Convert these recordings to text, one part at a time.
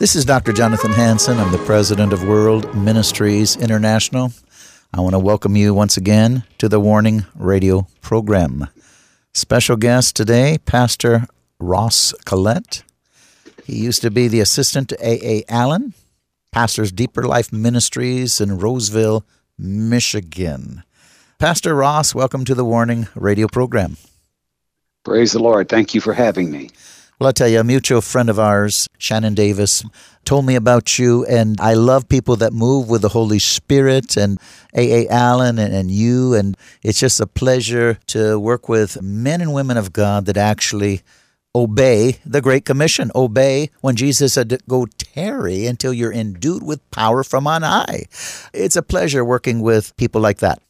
This is Dr. Jonathan Hanson. I'm the president of World Ministries International. I want to welcome you once again to the Warning Radio program. Special guest today, Pastor Ross Collette. He used to be the assistant to A.A. Allen, pastors Deeper Life Ministries in Roseville, Michigan. Pastor Ross, welcome to the Warning Radio program. Praise the Lord. Thank you for having me. Well, I'll tell you, a mutual friend of ours, Shannon Davis, told me about you, and I love people that move with the Holy Spirit and A.A. Allen and, and you, and it's just a pleasure to work with men and women of God that actually obey the Great Commission. Obey when Jesus said, Go tarry until you're endued with power from on high. It's a pleasure working with people like that.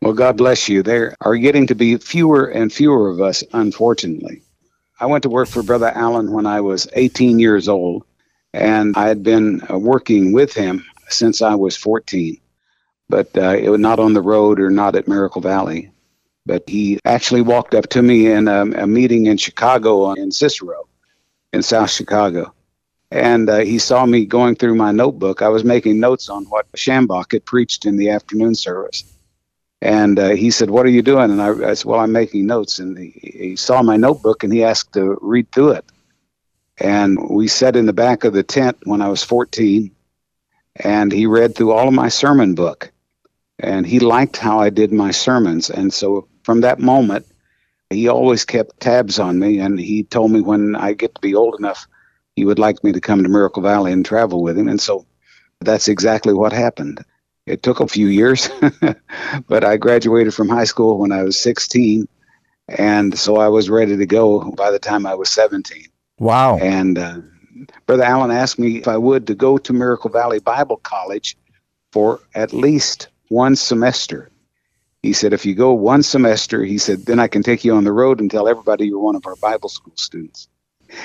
Well, God bless you. There are getting to be fewer and fewer of us, unfortunately. I went to work for Brother Allen when I was 18 years old, and I had been uh, working with him since I was 14. But uh, it was not on the road or not at Miracle Valley. But he actually walked up to me in a, a meeting in Chicago in Cicero, in South Chicago. And uh, he saw me going through my notebook. I was making notes on what Schambach had preached in the afternoon service. And uh, he said, What are you doing? And I, I said, Well, I'm making notes. And he, he, saw my notebook and he asked to read through it. And we sat in the back of the tent when I was 14. And he read through all of my sermon book. And he liked how I did my sermons. And so from that moment, he always kept tabs on me. And he told me when I get to be old enough, he would like me to come to Miracle Valley and travel with him. And so that's exactly what happened. It took a few years, but I graduated from high school when I was 16. And so I was ready to go by the time I was 17. Wow. And uh, Brother Allen asked me if I would to go to Miracle Valley Bible College for at least one semester. He said, if you go one semester, he said, then I can take you on the road and tell everybody you're one of our Bible school students.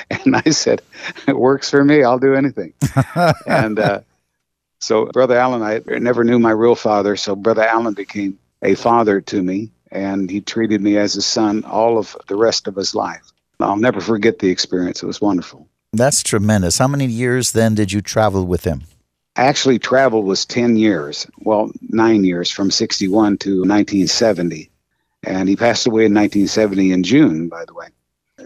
And I said, it works for me. I'll do anything. and uh, so, Brother Allen, I never knew my real father, so Brother Allen became a father to me, and he treated me as a son all of the rest of his life. I'll never forget the experience. It was wonderful. That's tremendous. How many years then did you travel with him? Actually, travel was 10 years. Well, nine years from 61 to 1970. And he passed away in 1970 in June, by the way.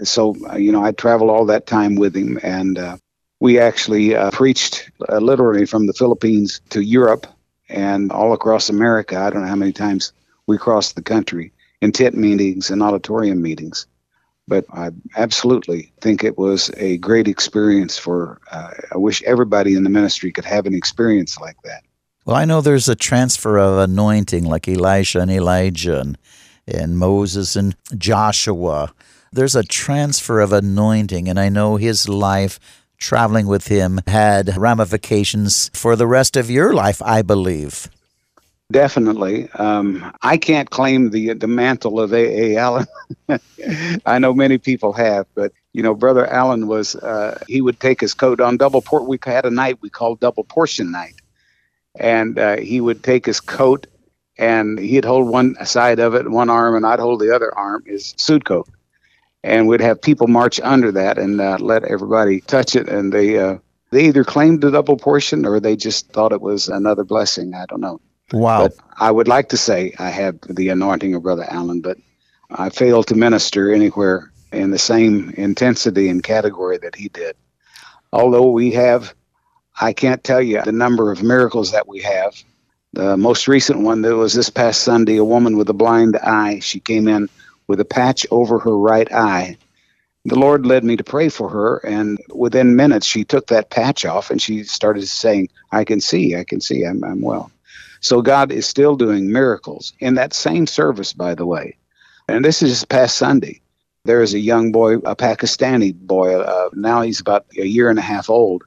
So, uh, you know, I traveled all that time with him, and uh, we actually uh, preached uh, literally from the Philippines to Europe and all across America. I don't know how many times we crossed the country in tent meetings and auditorium meetings. But I absolutely think it was a great experience for, uh, I wish everybody in the ministry could have an experience like that. Well, I know there's a transfer of anointing like Elisha and Elijah and, and Moses and Joshua. There's a transfer of anointing, and I know his life traveling with him had ramifications for the rest of your life, I believe. Definitely. Um, I can't claim the the mantle of A. A. Allen. I know many people have, but you know, Brother Allen was uh, he would take his coat on double port. We had a night we called double portion night, and uh, he would take his coat and he'd hold one side of it, one arm, and I'd hold the other arm, his suit coat and we'd have people march under that and uh, let everybody touch it, and they uh, they either claimed the double portion or they just thought it was another blessing. I don't know. Wow. But I would like to say I have the anointing of Brother Allen, but I failed to minister anywhere in the same intensity and category that he did. Although we have, I can't tell you the number of miracles that we have. The most recent one that was this past Sunday, a woman with a blind eye. She came in with a patch over her right eye. The Lord led me to pray for her, and within minutes, she took that patch off and she started saying, I can see, I can see, I'm, I'm well. So God is still doing miracles in that same service, by the way. And this is past Sunday. There is a young boy, a Pakistani boy, uh, now he's about a year and a half old,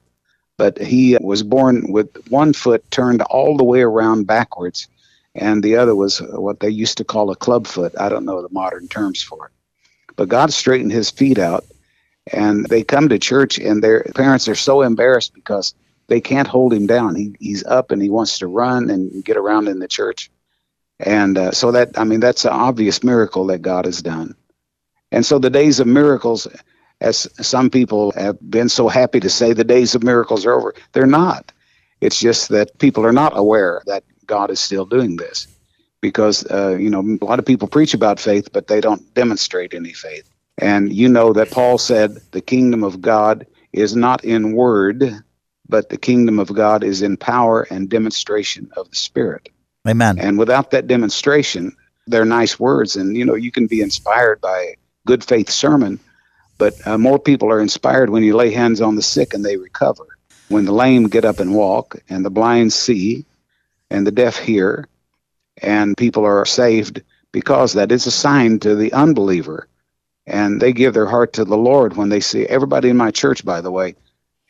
but he was born with one foot turned all the way around backwards and the other was what they used to call a club foot. I don't know the modern terms for it. But God straightened his feet out, and they come to church, and their parents are so embarrassed because they can't hold him down. He, he's up and he wants to run and get around in the church. And uh, so that, I mean, that's an obvious miracle that God has done. And so the days of miracles, as some people have been so happy to say the days of miracles are over. They're not. It's just that people are not aware that God is still doing this because, uh, you know, a lot of people preach about faith, but they don't demonstrate any faith. And you know that Paul said the kingdom of God is not in word, but the kingdom of God is in power and demonstration of the Spirit. Amen. And without that demonstration, they're nice words. And, you know, you can be inspired by a good faith sermon, but uh, more people are inspired when you lay hands on the sick and they recover. When the lame get up and walk, and the blind see, and the deaf hear, and people are saved because that is a sign to the unbeliever. And they give their heart to the Lord when they see everybody in my church, by the way,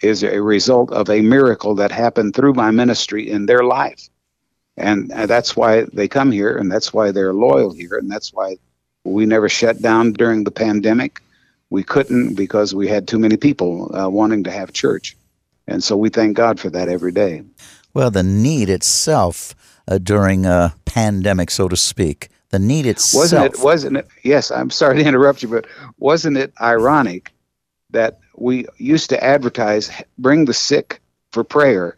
is a result of a miracle that happened through my ministry in their life. And that's why they come here, and that's why they're loyal here, and that's why we never shut down during the pandemic. We couldn't because we had too many people uh, wanting to have church. And so we thank God for that every day. Well, the need itself uh, during a pandemic, so to speak, the need itself. Wasn't it? Wasn't it? Yes, I'm sorry to interrupt you, but wasn't it ironic that we used to advertise bring the sick for prayer,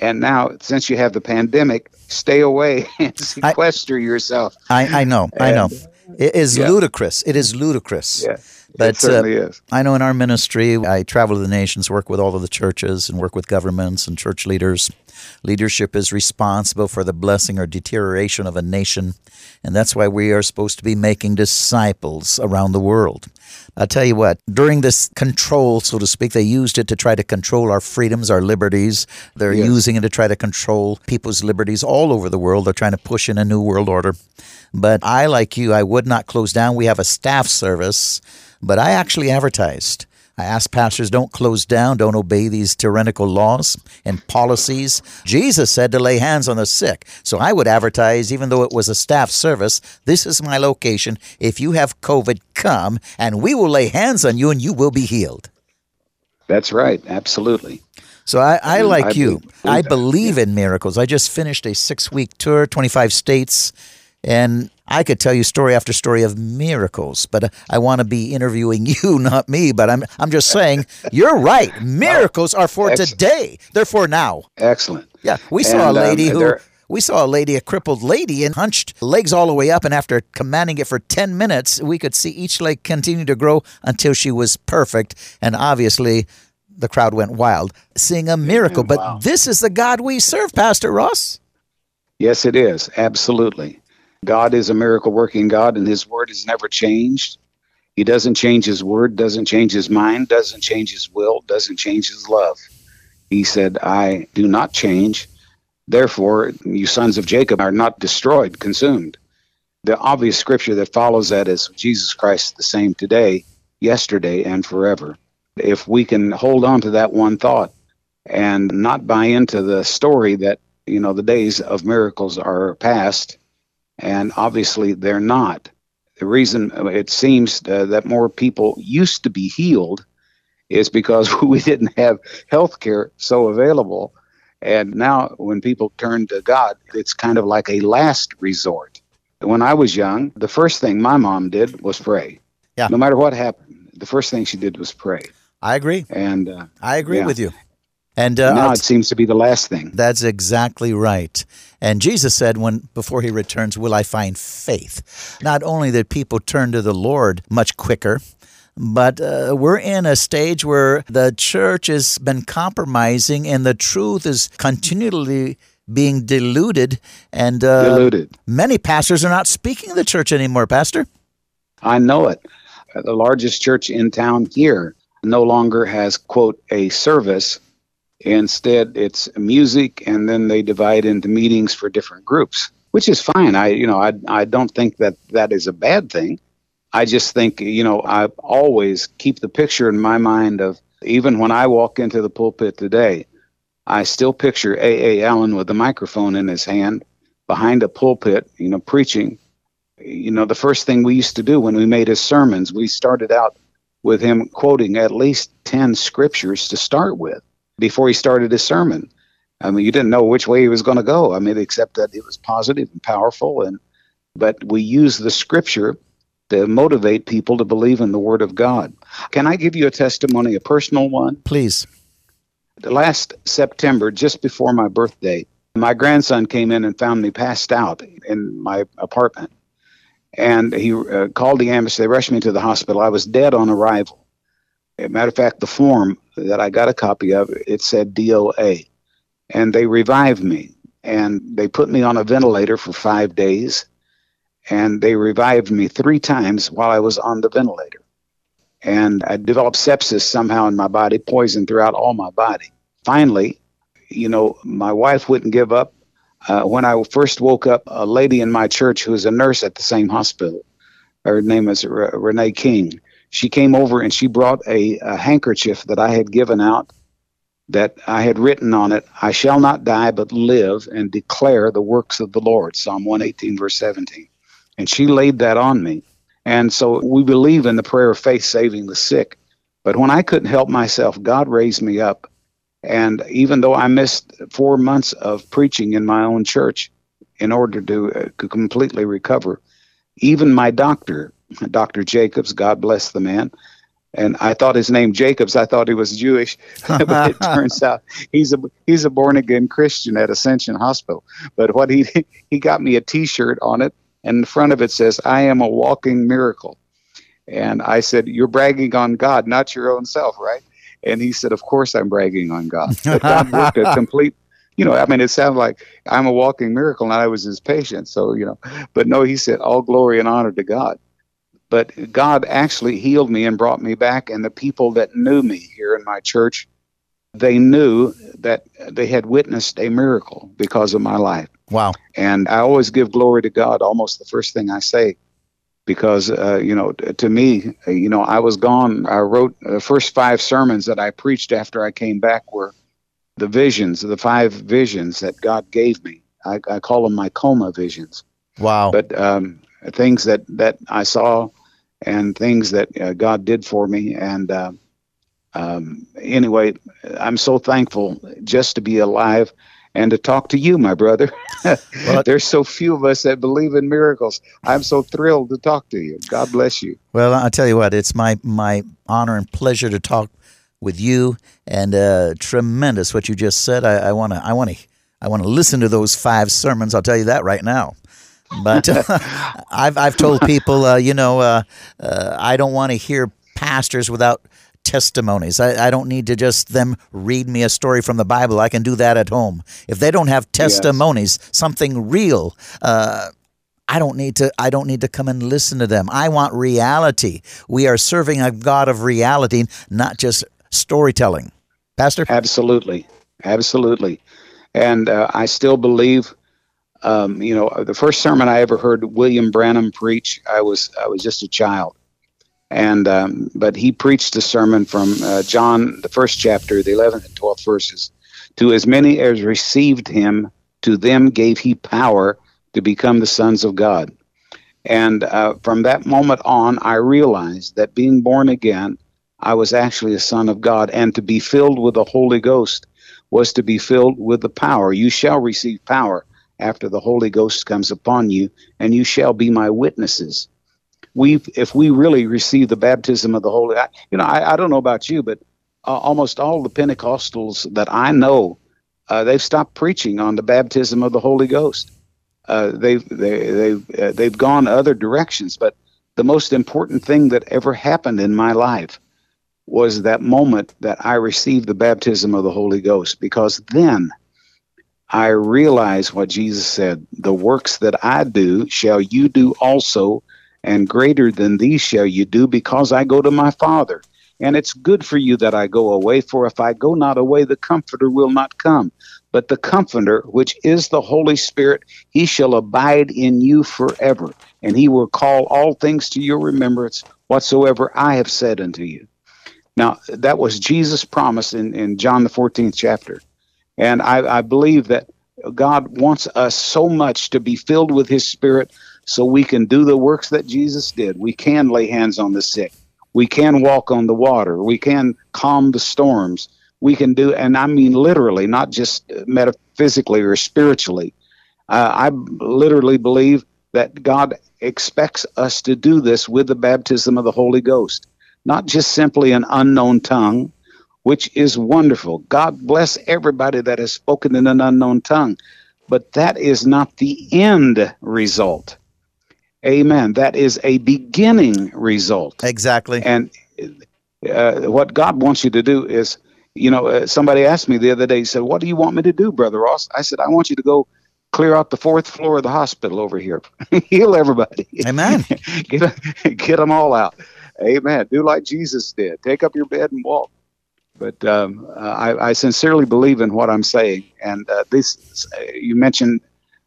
and now since you have the pandemic, stay away and sequester I, yourself. I, I know, and, I know. It is yeah. ludicrous. It is ludicrous. Yeah. But it certainly uh, is. I know in our ministry, I travel to the nations, work with all of the churches, and work with governments and church leaders. Leadership is responsible for the blessing or deterioration of a nation, and that's why we are supposed to be making disciples around the world. I'll tell you what, during this control, so to speak, they used it to try to control our freedoms, our liberties. They're yes. using it to try to control people's liberties all over the world. They're trying to push in a new world order. But I, like you, I would not close down. We have a staff service but I actually advertised. I asked pastors, don't close down, don't obey these tyrannical laws and policies. Jesus said to lay hands on the sick. So I would advertise, even though it was a staff service, this is my location. If you have COVID, come and we will lay hands on you and you will be healed. That's right. Absolutely. So I, I mm, like I you. Believe I believe in miracles. I just finished a six week tour, 25 states, and I could tell you story after story of miracles, but I want to be interviewing you, not me. But I'm I'm just saying you're right. Miracles are for Excellent. today. They're for now. Excellent. Yeah, we saw and, a lady um, who we saw a lady, a crippled lady, and hunched legs all the way up. And after commanding it for 10 minutes, we could see each leg continue to grow until she was perfect. And obviously, the crowd went wild, seeing a miracle. But wow. this is the God we serve, Pastor Ross. Yes, it is. Absolutely. God is a miracle working God, and His word has never changed. He doesn't change His word, doesn't change His mind, doesn't change His will, doesn't change His love. He said, I do not change. Therefore, you sons of Jacob are not destroyed, consumed. The obvious scripture that follows that is Jesus Christ the same today, yesterday, and forever. If we can hold on to that one thought and not buy into the story that, you know, the days of miracles are past, and obviously they're not. The reason it seems uh, that more people used to be healed is because we didn't have health care so available. And now, when people turn to God, it's kind of like a last resort. When I was young, the first thing my mom did was pray. Yeah. No matter what happened, the first thing she did was pray. I agree. And uh, I agree yeah. with you. And uh, now it seems to be the last thing. That's exactly right. And Jesus said, "When before He returns, will I find faith?" Not only that people turn to the Lord much quicker, but uh, we're in a stage where the church has been compromising, and the truth is continually being diluted. And uh, diluted. Many pastors are not speaking to the church anymore, Pastor. I know it. The largest church in town here no longer has quote a service Instead, it's music, and then they divide into meetings for different groups, which is fine. I, you know, I, I don't think that that is a bad thing. I just think, you know, I always keep the picture in my mind of even when I walk into the pulpit today, I still picture A. A. Allen with the microphone in his hand behind a pulpit, you know, preaching. You know, the first thing we used to do when we made his sermons, we started out with him quoting at least 10 scriptures to start with before he started his sermon. I mean, you didn't know which way he was going to go. I mean, except that it was positive and powerful. And but we use the scripture to motivate people to believe in the Word of God. Can I give you a testimony, a personal one? Please. The Last September, just before my birthday, my grandson came in and found me passed out in my apartment. And he uh, called the ambulance. They rushed me to the hospital. I was dead on arrival. A matter of fact, the form that I got a copy of, it said DOA. And they revived me. And they put me on a ventilator for five days and they revived me three times while I was on the ventilator. And I developed sepsis somehow in my body, poison throughout all my body. Finally, you know, my wife wouldn't give up. Uh, when I first woke up, a lady in my church who was a nurse at the same hospital, her name R- Renee King, she came over and she brought a, a handkerchief that I had given out that I had written on it, I shall not die but live and declare the works of the Lord, Psalm 118, verse 17. And she laid that on me. And so we believe in the prayer of faith saving the sick. But when I couldn't help myself, God raised me up. And even though I missed four months of preaching in my own church in order to, uh, to completely recover, even my doctor, Dr. Jacobs, God bless the man, and I thought his name Jacobs. I thought he was Jewish, but it turns out he's a he's a born again Christian at Ascension Hospital. But what he he got me a T-shirt on it and in front of it says, I am a walking miracle. And I said, You're bragging on God, not your own self, right? And he said, Of course I'm bragging on God. But God worked a complete, you know, I mean, it sounded like I'm a walking miracle and I was his patient. So, you know, but no, he said, All glory and honor to God. But God actually healed me and brought me back. And the people that knew me here in my church, they knew that they had witnessed a miracle because of my life. Wow. And I always give glory to God almost the first thing I say because, uh, you know, to me, you know, I was gone. I wrote the first five sermons that I preached after I came back were the visions, the five visions that God gave me. I, I call them my coma visions. Wow. But um, things that, that I saw and things that uh, God did for me. And uh, um, anyway, I'm so thankful just to be alive and to talk to you, my brother. There's so few of us that believe in miracles. I'm so thrilled to talk to you. God bless you. Well, I'll tell you what, it's my, my honor and pleasure to talk with you, and uh, tremendous what you just said. I want to, I want to, I want to listen to those five sermons. I'll tell you that right now. But I've I've told people, uh, you know, uh, uh, I don't want to hear pastors without testimonies. I, I, don't need to just them read me a story from the Bible. I can do that at home. If they don't have testimonies, yes. something real, uh, I don't need to. I don't need to come and listen to them. I want reality. We are serving a God of reality, not just storytelling. Pastor, absolutely, absolutely, and uh, I still believe. Um, you know, the first sermon I ever heard William Branham preach, I was I was just a child and um, but he preached a sermon from uh, John, the first chapter, the 11th and 12th verses. To as many as received him, to them gave he power to become the sons of God. And uh, from that moment on, I realized that being born again, I was actually a son of God, and to be filled with the Holy Ghost was to be filled with the power. You shall receive power after the Holy Ghost comes upon you, and you shall be my witnesses we if we really receive the baptism of the Holy, I, you know, I, I don't know about you, but uh, almost all the Pentecostals that I know, uh, they've stopped preaching on the baptism of the Holy Ghost. Uh, they've they, they've uh, they've gone other directions, but the most important thing that ever happened in my life was that moment that I received the baptism of the Holy Ghost, because then I realize what Jesus said: "The works that I do shall you do also." and greater than these shall you do, because I go to my Father. And it's good for you that I go away, for if I go not away, the Comforter will not come. But the Comforter, which is the Holy Spirit, he shall abide in you forever, and he will call all things to your remembrance whatsoever I have said unto you. Now, that was Jesus' promise in, in John the 14th chapter. And I, I believe that God wants us so much to be filled with his Spirit so we can do the works that Jesus did. We can lay hands on the sick. We can walk on the water. We can calm the storms. We can do, and I mean literally, not just metaphysically or spiritually. Uh, I literally believe that God expects us to do this with the baptism of the Holy Ghost, not just simply an unknown tongue, which is wonderful. God bless everybody that has spoken in an unknown tongue, but that is not the end result. Amen. That is a beginning result. Exactly. And uh, what God wants you to do is, you know, uh, somebody asked me the other day, he said, What do you want me to do, Brother Ross? I said, I want you to go clear out the fourth floor of the hospital over here, heal everybody. Amen. get, get them all out. Amen. Do like Jesus did. Take up your bed and walk. But um, I, I, sincerely believe in what I'm saying. And uh, this, you mentioned,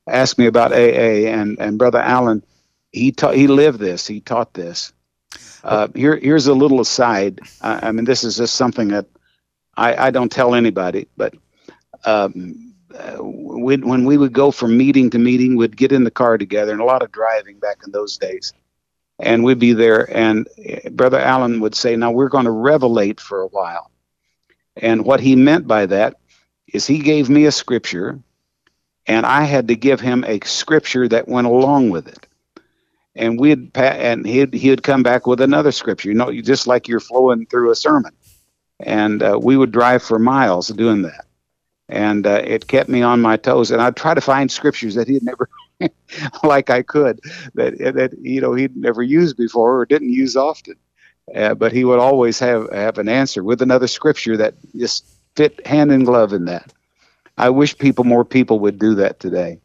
asked me about AA, and, and Brother Allen. He taught he lived this. He taught this. Uh, here here's a little aside. I, I, mean this is just something that i, I don't tell anybody but um, uh, when we would go from meeting to meeting we'd get in the car together and a lot of driving back in those days. And we'd be there and uh, brother allen would say now we're going to revelate for a while and what he meant by that is he gave me a scripture and i had to give him a scripture that went along with it and we'd and he'd he'd come back with another scripture. You know, just like you're flowing through a sermon, and uh, we would drive for miles doing that, and uh, it kept me on my toes. And I'd try to find scriptures that he'd never, like I could, that that you know he'd never used before or didn't use often, uh, but he would always have have an answer with another scripture that just fit hand in glove in that. I wish people more people would do that today.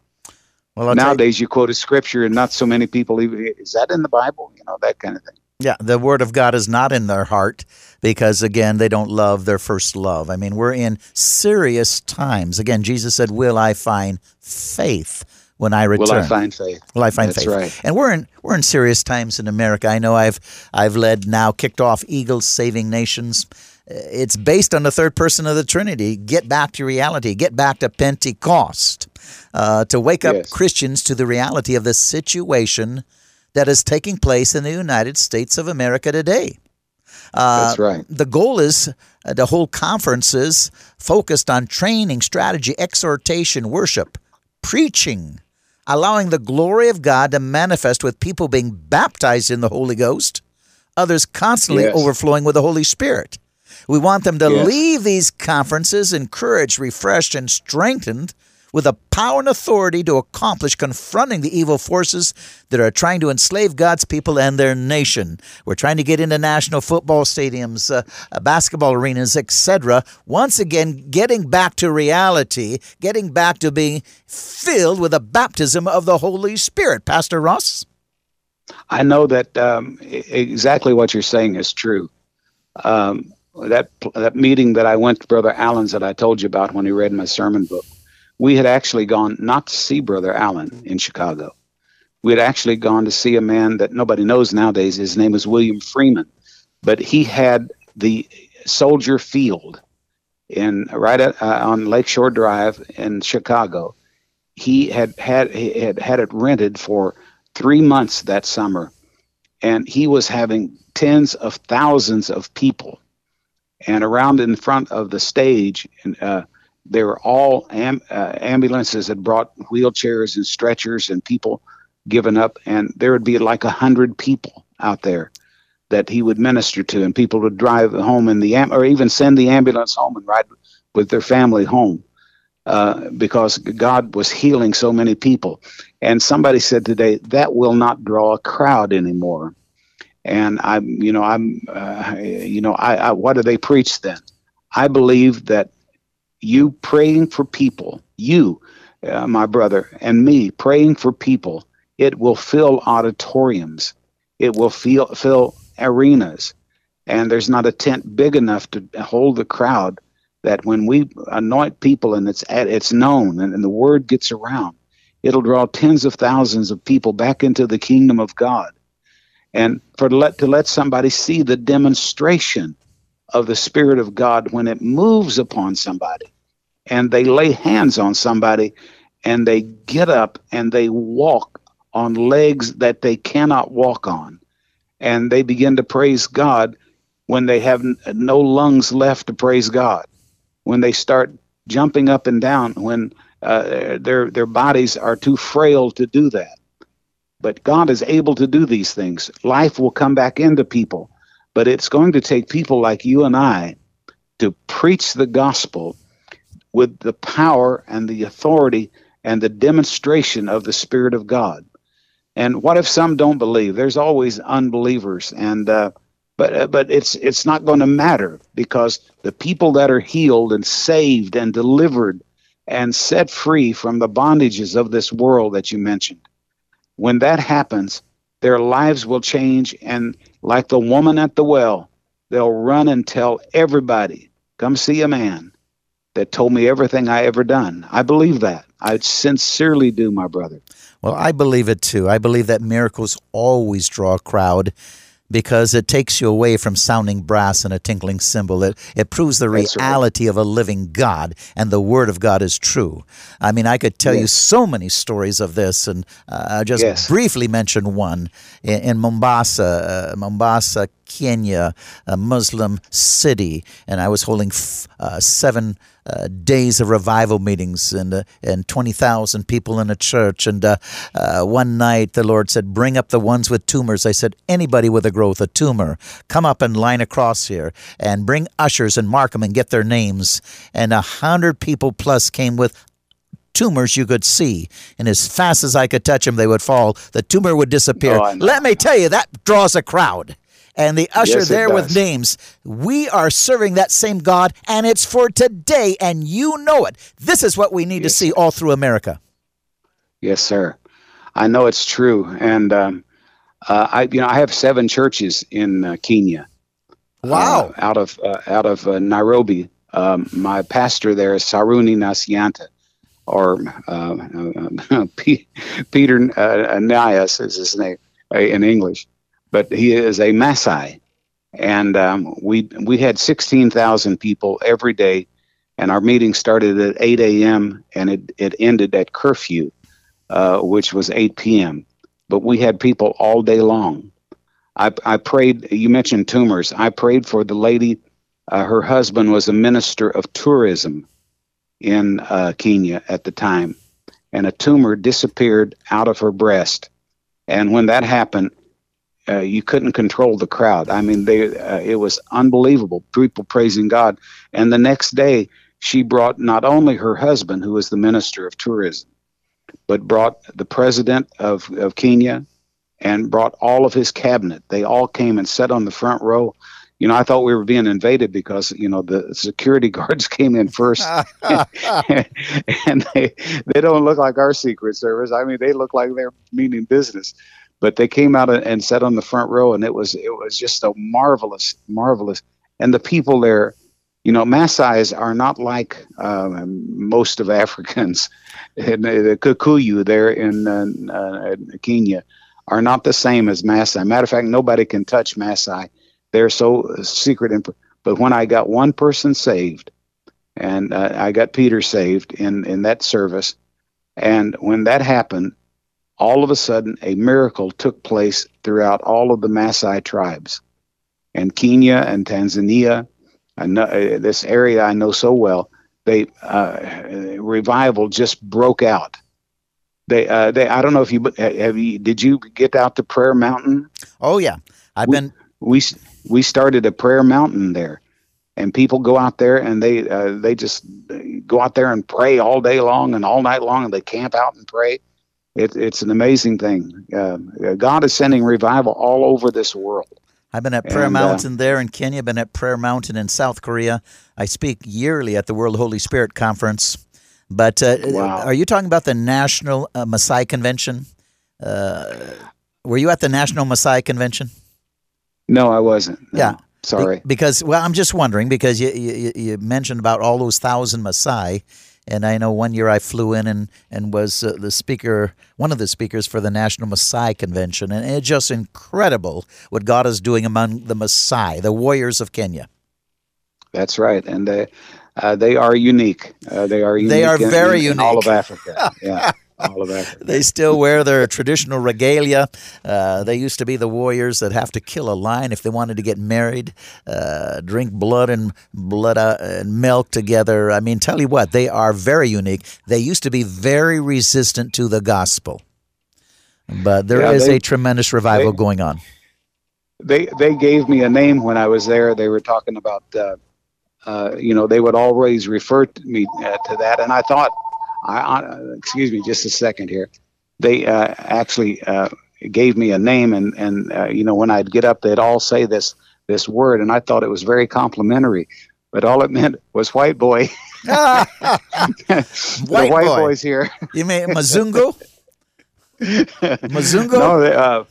Well, nowadays you, you, quote a scripture, and not so many people even is that in the Bible? You know that kind of thing. Yeah, the word of God is not in their heart because again they don't love their first love. I mean, we're in serious times. Again, Jesus said, "Will I find faith?" When I return. Will I find faith? Will I find That's faith? right. And we're in we're in serious times in America. I know I've I've led now kicked off Eagles Saving Nations. It's based on the third person of the Trinity. Get back to reality. Get back to Pentecost uh, to wake up yes. Christians to the reality of the situation that is taking place in the United States of America today. Uh, That's right. The goal is uh, to hold conferences focused on training, strategy, exhortation, worship, preaching, allowing the glory of God to manifest with people being baptized in the Holy Ghost, others constantly yes. overflowing with the Holy Spirit. We want them to yes. leave these conferences encouraged, refreshed, and strengthened with the power and authority to accomplish confronting the evil forces that are trying to enslave God's people and their nation. We're trying to get into national football stadiums, uh, uh basketball arenas, etc. Once again, getting back to reality, getting back to being filled with the baptism of the Holy Spirit. Pastor Ross? I know that um, exactly what you're saying is true. Um, that that meeting that I went to Brother Allen's that I told you about when he read my sermon book we had actually gone not to see Brother Allen in Chicago. We had actually gone to see a man that nobody knows nowadays. His name is William Freeman, but he had the Soldier Field in right at, uh, on Lakeshore Drive in Chicago. He had had he had had it rented for three months that summer, and he was having tens of thousands of people, and around in front of the stage, and uh, they were all am, uh, ambulances that brought wheelchairs and stretchers and people given up, and there would be like a hundred people out there that he would minister to, and people would drive home in the am- or even send the ambulance home and ride with their family home uh, because God was healing so many people. And somebody said today that will not draw a crowd anymore. And I'm, you know, I'm, uh, you know, I, I what do they preach then? I believe that you praying for people, you, uh, my brother, and me praying for people, it will fill auditoriums. It will feel, fill arenas. And there's not a tent big enough to hold the crowd that when we anoint people and it's, at, it's known and, and the word gets around, it'll draw tens of thousands of people back into the kingdom of God. And for let, to let somebody see the demonstration of the Spirit of God when it moves upon somebody and they lay hands on somebody and they get up and they walk on legs that they cannot walk on. And they begin to praise God when they have no lungs left to praise God. When they start jumping up and down, when uh, their their bodies are too frail to do that. But God is able to do these things. Life will come back into people, but it's going to take people like you and I to preach the gospel with the power and the authority and the demonstration of the Spirit of God. And what if some don't believe? There's always unbelievers, and uh, but uh, but it's it's not going to matter because the people that are healed and saved and delivered and set free from the bondages of this world that you mentioned, when that happens, their lives will change, and like the woman at the well, they'll run and tell everybody, "Come see a man." That told me everything I ever done. I believe that. I sincerely do, my brother. Well, I believe it too. I believe that miracles always draw a crowd because it takes you away from sounding brass and a tinkling cymbal. It, it proves the That's reality right. of a living God, and the Word of God is true. I mean, I could tell yes. you so many stories of this, and uh, I'll just yes. briefly mention one. In, in Mombasa, uh, Mombasa, Kenya, a Muslim city, and I was holding f- uh, seven uh, days of revival meetings and uh, and twenty thousand people in a church. And uh, uh, one night the Lord said, "Bring up the ones with tumors." I said, "Anybody with a growth, a tumor, come up and line across here, and bring ushers and mark them and get their names." And a hundred people plus came with tumors you could see. And as fast as I could touch them, they would fall. The tumor would disappear. Oh, Let me tell you, that draws a crowd and the usher yes, there with names. We are serving that same God, and it's for today, and you know it. This is what we need yes. to see all through America. Yes, sir. I know it's true, and um, uh, I, you know, I have seven churches in uh, Kenya. Wow! Uh, out of uh, out of uh, Nairobi, um, my pastor there is Saruni Nasianta, or uh, Peter uh, Nias is his name in English but he is a Maasai. And um, we we had 16,000 people every day, and our meeting started at 8 a.m. and it, it ended at curfew, uh, which was 8 p.m. But we had people all day long. I, I prayed, you mentioned tumors. I prayed for the lady. Uh, her husband was a minister of tourism in uh, Kenya at the time, and a tumor disappeared out of her breast. And when that happened, uh, you couldn't control the crowd. I mean, they uh, it was unbelievable. People praising God. And the next day, she brought not only her husband, who was the minister of tourism, but brought the president of, of Kenya and brought all of his cabinet. They all came and sat on the front row. You know, I thought we were being invaded because you know the security guards came in first, and they they don't look like our Secret Service. I mean, they look like they're meaning business but they came out and sat on the front row, and it was it was just a marvelous, marvelous. And the people there, you know, Maasai's are not like uh, most of Africans. And the Kikuyu there in uh, uh, Kenya are not the same as Maasai. Matter of fact, nobody can touch Maasai. They're so secret. And, but when I got one person saved, and uh, I got Peter saved in in that service, and when that happened, all of a sudden a miracle took place throughout all of the Maasai tribes. And Kenya and Tanzania, know, uh, this area I know so well, they uh, revival just broke out. They, uh, they, I don't know if you have you. Did you get out to Prayer Mountain? Oh yeah, I've we, been. We we started a prayer mountain there, and people go out there and they uh, they just go out there and pray all day long and all night long, and they camp out and pray it, it's an amazing thing. Uh, God is sending revival all over this world. I've been at Prayer and, uh, Mountain uh, there in Kenya, I've been at Prayer Mountain in South Korea. I speak yearly at the World Holy Spirit Conference. But uh, wow. are you talking about the National uh, Maasai Convention? Uh, were you at the National Maasai Convention? No, I wasn't. No. Yeah. Sorry. Be- because, well, I'm just wondering because you, you, you mentioned about all those thousand Maasai. And I know one year I flew in and, and was uh, the speaker, one of the speakers for the National Maasai Convention. And it's just incredible what God is doing among the Maasai, the warriors of Kenya. That's right. And they, uh, they are unique. Uh, they are unique. They are very in, in unique. all of Africa. Yeah all of Africa. they still wear their traditional regalia. Uh, they used to be the warriors that have to kill a lion if they wanted to get married, uh, drink blood and blood uh, and milk together. I mean, tell you what, they are very unique. They used to be very resistant to the gospel. But there Yeah, is they- a tremendous revival they- going on. they they gave me a name when I was there. They were talking about, uh, uh, you know, they would always refer to me uh, to that, and I thought, I uh, excuse me, just a second here. They uh, actually uh, gave me a name, and and uh, you know, when I'd get up, they'd all say this this word, and I thought it was very complimentary, but all it meant was white boy. The White boy. boys here. you mean Mazungo? Mazungo? No, they, uh,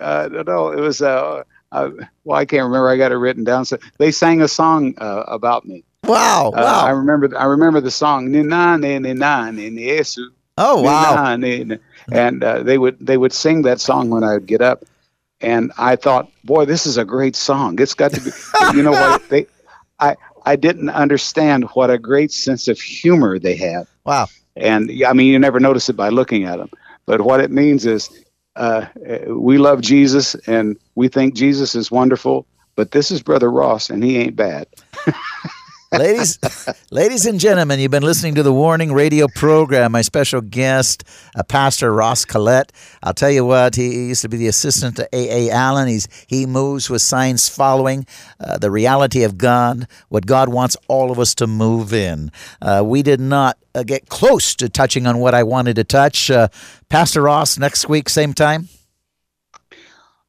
uh, no, it was. Uh, uh, well, I can't remember. I got it written down. So they sang a song uh, about me. Wow, Uh, I remember. I remember the song. "Ni na ni ni na ni ni Yesu." Oh, wow. na ni ni." And uh, they would they would sing that song when I would get up, and I thought, boy, this is a great song. It's got to be. you know what? They, I I didn't understand what a great sense of humor they have. Wow. And I mean, you never notice it by looking at them. But what it means is uh, we love Jesus and we think Jesus is wonderful. But this is Brother Ross, and he ain't bad. ladies, ladies and gentlemen, you've been listening to the Warning Radio program. My special guest, uh, Pastor Ross Collette. I'll tell you what, he, used to be the assistant to A. A. Allen. He's he moves with signs following uh, the reality of God, what God wants all of us to move in. Uh, we did not uh, get close to touching on what I wanted to touch. Uh, Pastor Ross, next week, same time.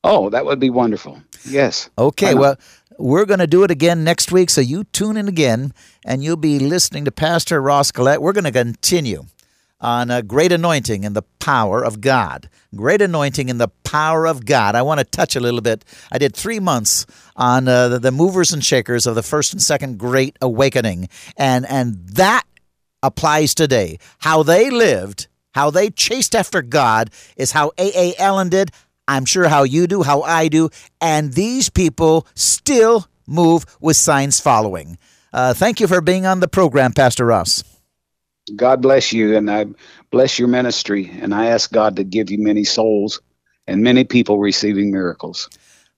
Oh, that would be wonderful. Yes. Okay, well, we're going to do it again next week, so you tune in again, and you'll be listening to Pastor Ross Collette. We're going to continue on a great anointing and the power of God. Great anointing and the power of God. I want to touch a little bit. I did three months on uh, the, the movers and shakers of the first and second Great Awakening, and and that applies today. How they lived, how they chased after God, is how A. A. Allen did. I'm sure how you do, how I do, and these people still move with signs following. Uh, thank you for being on the program, Pastor Ross. God bless you, and I bless your ministry, and I ask God to give you many souls and many people receiving miracles.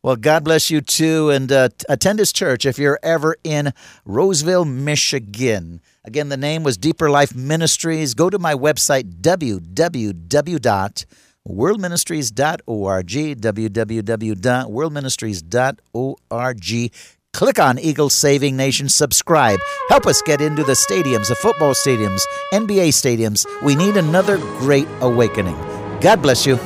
Well, God bless you too, and uh, attend His church if you're ever in Roseville, Michigan. Again, the name was Deeper Life Ministries. Go to my website, www.worldministries.org, www.worldministries.org. Click on Eagle Saving Nation, subscribe. Help us get into the stadiums, the football stadiums, NBA stadiums. We need another great awakening. God bless you.